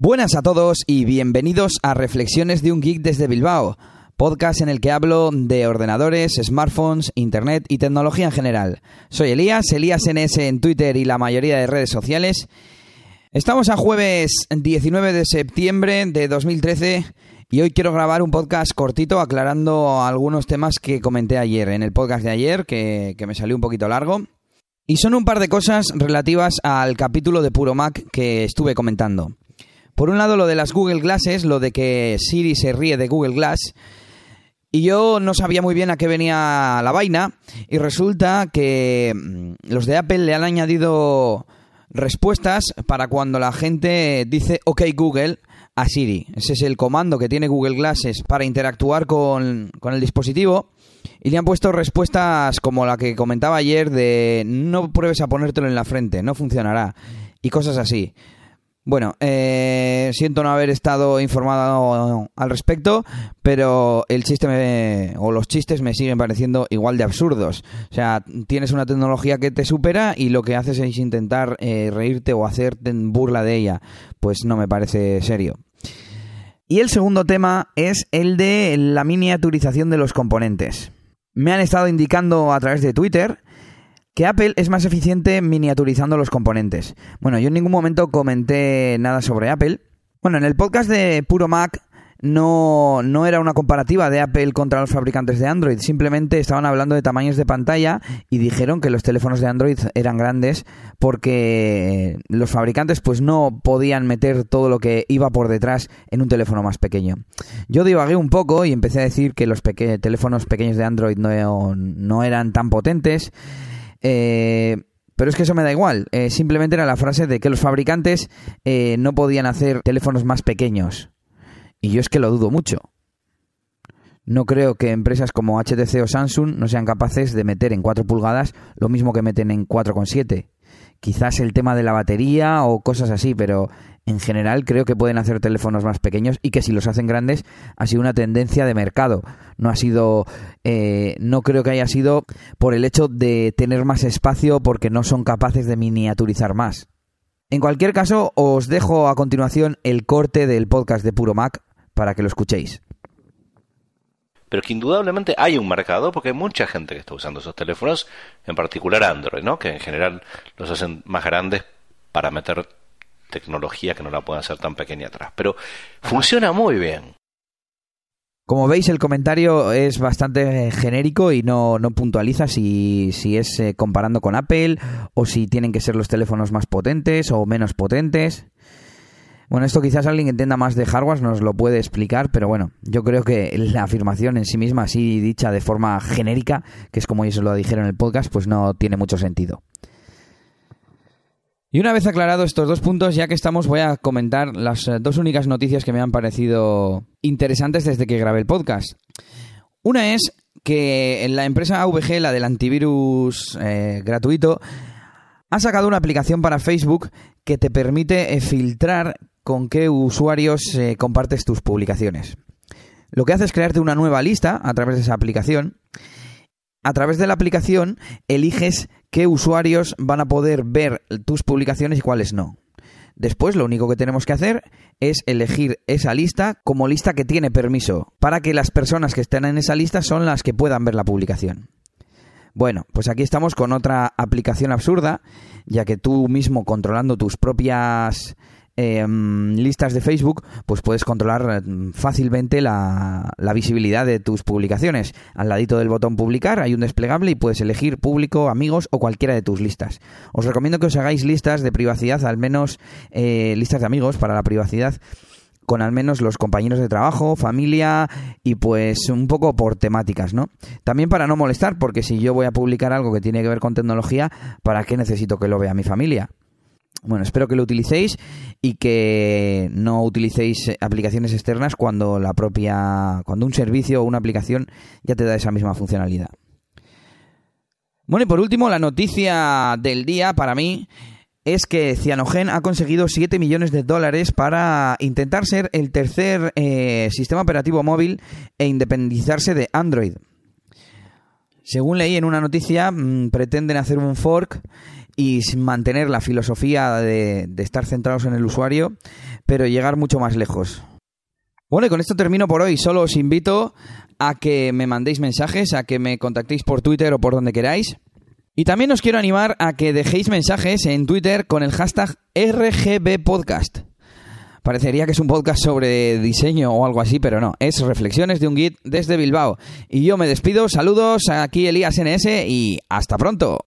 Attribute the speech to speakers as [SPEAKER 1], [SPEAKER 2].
[SPEAKER 1] Buenas a todos y bienvenidos a Reflexiones de un Geek desde Bilbao, podcast en el que hablo de ordenadores, smartphones, internet y tecnología en general. Soy Elías, Elías NS en Twitter y la mayoría de redes sociales. Estamos a jueves 19 de septiembre de 2013 y hoy quiero grabar un podcast cortito aclarando algunos temas que comenté ayer en el podcast de ayer, que, que me salió un poquito largo. Y son un par de cosas relativas al capítulo de Puro Mac que estuve comentando. Por un lado, lo de las Google Glasses, lo de que Siri se ríe de Google Glass. Y yo no sabía muy bien a qué venía la vaina. Y resulta que mm, los de Apple le han añadido respuestas para cuando la gente dice OK Google a Siri. Ese es el comando que tiene Google Glasses para interactuar con, con el dispositivo. Y le han puesto respuestas como la que comentaba ayer de no pruebes a ponértelo en la frente, no funcionará. Y cosas así. Bueno, eh, siento no haber estado informado al respecto, pero el chiste me, o los chistes me siguen pareciendo igual de absurdos. O sea, tienes una tecnología que te supera y lo que haces es intentar eh, reírte o hacerte burla de ella. Pues no me parece serio. Y el segundo tema es el de la miniaturización de los componentes. Me han estado indicando a través de Twitter que Apple es más eficiente miniaturizando los componentes. Bueno, yo en ningún momento comenté nada sobre Apple. Bueno, en el podcast de Puro Mac no, no era una comparativa de Apple contra los fabricantes de Android, simplemente estaban hablando de tamaños de pantalla y dijeron que los teléfonos de Android eran grandes porque los fabricantes pues no podían meter todo lo que iba por detrás en un teléfono más pequeño. Yo divagué un poco y empecé a decir que los teléfonos pequeños de Android no, no eran tan potentes eh, pero es que eso me da igual. Eh, simplemente era la frase de que los fabricantes eh, no podían hacer teléfonos más pequeños. Y yo es que lo dudo mucho. No creo que empresas como HTC o Samsung no sean capaces de meter en 4 pulgadas lo mismo que meten en 4,7. Quizás el tema de la batería o cosas así, pero en general creo que pueden hacer teléfonos más pequeños y que si los hacen grandes ha sido una tendencia de mercado. No ha sido, eh, no creo que haya sido por el hecho de tener más espacio porque no son capaces de miniaturizar más. En cualquier caso, os dejo a continuación el corte del podcast de Puro Mac para que lo escuchéis.
[SPEAKER 2] Pero que indudablemente hay un mercado porque hay mucha gente que está usando esos teléfonos, en particular Android, ¿no? Que en general los hacen más grandes para meter tecnología que no la pueden hacer tan pequeña atrás. Pero funciona muy bien.
[SPEAKER 1] Como veis, el comentario es bastante genérico y no, no puntualiza si, si es eh, comparando con Apple o si tienen que ser los teléfonos más potentes o menos potentes. Bueno, esto quizás alguien entienda más de hardware nos lo puede explicar, pero bueno, yo creo que la afirmación en sí misma, así dicha de forma genérica, que es como ellos lo dijeron en el podcast, pues no tiene mucho sentido. Y una vez aclarado estos dos puntos, ya que estamos, voy a comentar las eh, dos únicas noticias que me han parecido interesantes desde que grabé el podcast. Una es que la empresa AVG, la del antivirus eh, gratuito, ha sacado una aplicación para Facebook que te permite eh, filtrar con qué usuarios compartes tus publicaciones. Lo que hace es crearte una nueva lista a través de esa aplicación. A través de la aplicación eliges qué usuarios van a poder ver tus publicaciones y cuáles no. Después lo único que tenemos que hacer es elegir esa lista como lista que tiene permiso, para que las personas que estén en esa lista son las que puedan ver la publicación. Bueno, pues aquí estamos con otra aplicación absurda, ya que tú mismo controlando tus propias Em, listas de Facebook, pues puedes controlar mm, fácilmente la, la, visibilidad de tus publicaciones. Al ladito del botón publicar hay un desplegable y puedes elegir público, amigos o cualquiera de tus listas. Os recomiendo que os hagáis listas de privacidad, al menos eh, listas de amigos para la privacidad con al menos los compañeros de trabajo, familia y pues un poco por temáticas, ¿no? También para no molestar, porque si yo voy a publicar algo que tiene que ver con tecnología, ¿para qué necesito que lo vea mi familia? Bueno, espero que lo utilicéis y que no utilicéis aplicaciones externas cuando la propia cuando un servicio o una aplicación ya te da esa misma funcionalidad. Bueno, y por último, la noticia del día para mí es que Cyanogen ha conseguido 7 millones de dólares para intentar ser el tercer eh, sistema operativo móvil e independizarse de Android. Según leí en una noticia, mm, pretenden hacer un fork y mantener la filosofía de, estar centrados en el usuario, pero llegar mucho más lejos. Bueno, y con esto termino por hoy. Solo os invito a que me mandéis mensajes, a que me contactéis por Twitter o por donde queráis. Y también os quiero animar a que dejéis mensajes en Twitter con el hashtag RGBPodcast. Parecería que es un podcast sobre diseño o algo así, pero no. Es Reflexiones de un Git desde Bilbao. Y yo me despido. Saludos, aquí Elías NS y hasta pronto.